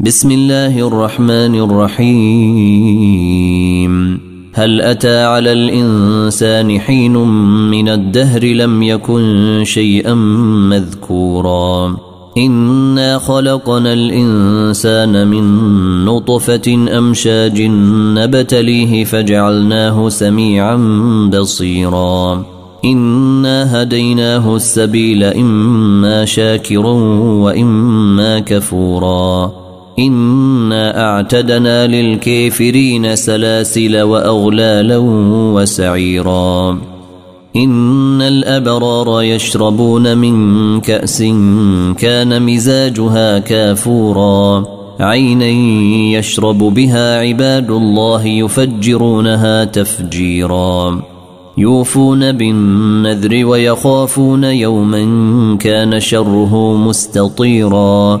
بسم الله الرحمن الرحيم. هل أتى على الإنسان حين من الدهر لم يكن شيئا مذكورا؟ إنا خلقنا الإنسان من نطفة أمشاج نبتليه فجعلناه سميعا بصيرا. إنا هديناه السبيل إما شاكرا وإما كفورا. انا اعتدنا للكافرين سلاسل واغلالا وسعيرا. ان الابرار يشربون من كاس كان مزاجها كافورا. عينا يشرب بها عباد الله يفجرونها تفجيرا. يوفون بالنذر ويخافون يوما كان شره مستطيرا.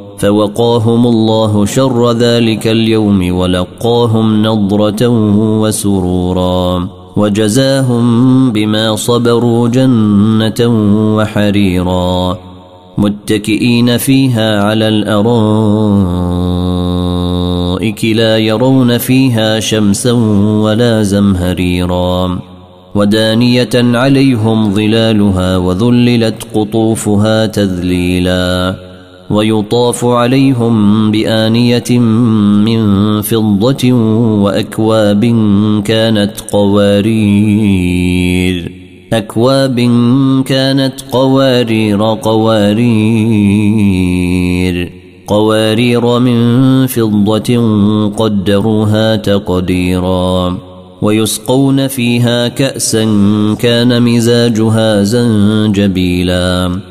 فوقاهم الله شر ذلك اليوم ولقاهم نضرة وسرورا وجزاهم بما صبروا جنة وحريرا متكئين فيها على الأرائك لا يرون فيها شمسا ولا زمهريرا ودانية عليهم ظلالها وذللت قطوفها تذليلاً ويطاف عليهم بآنية من فضة وأكواب كانت قوارير. أكواب كانت قوارير قوارير. قوارير من فضة قدروها تقديرا. ويسقون فيها كأسا كان مزاجها زنجبيلا.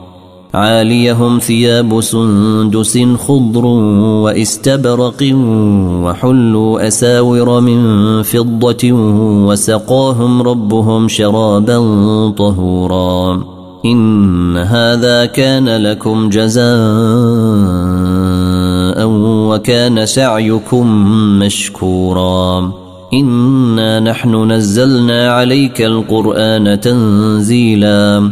عاليهم ثياب سندس خضر واستبرق وحلوا أساور من فضة وسقاهم ربهم شرابا طهورا. إن هذا كان لكم جزاء وكان سعيكم مشكورا. إنا نحن نزلنا عليك القرآن تنزيلا.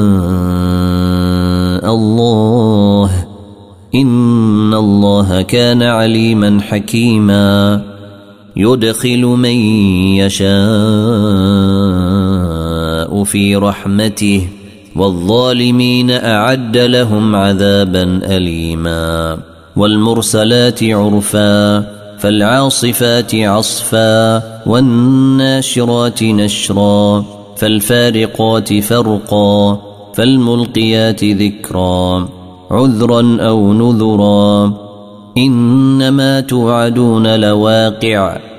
الله كان عليما حكيما. يدخل من يشاء في رحمته والظالمين أعد لهم عذابا أليما. والمرسلات عرفا فالعاصفات عصفا والناشرات نشرا فالفارقات فرقا فالملقيات ذكرا عذرا أو نذرا. إنما توعدون لواقع.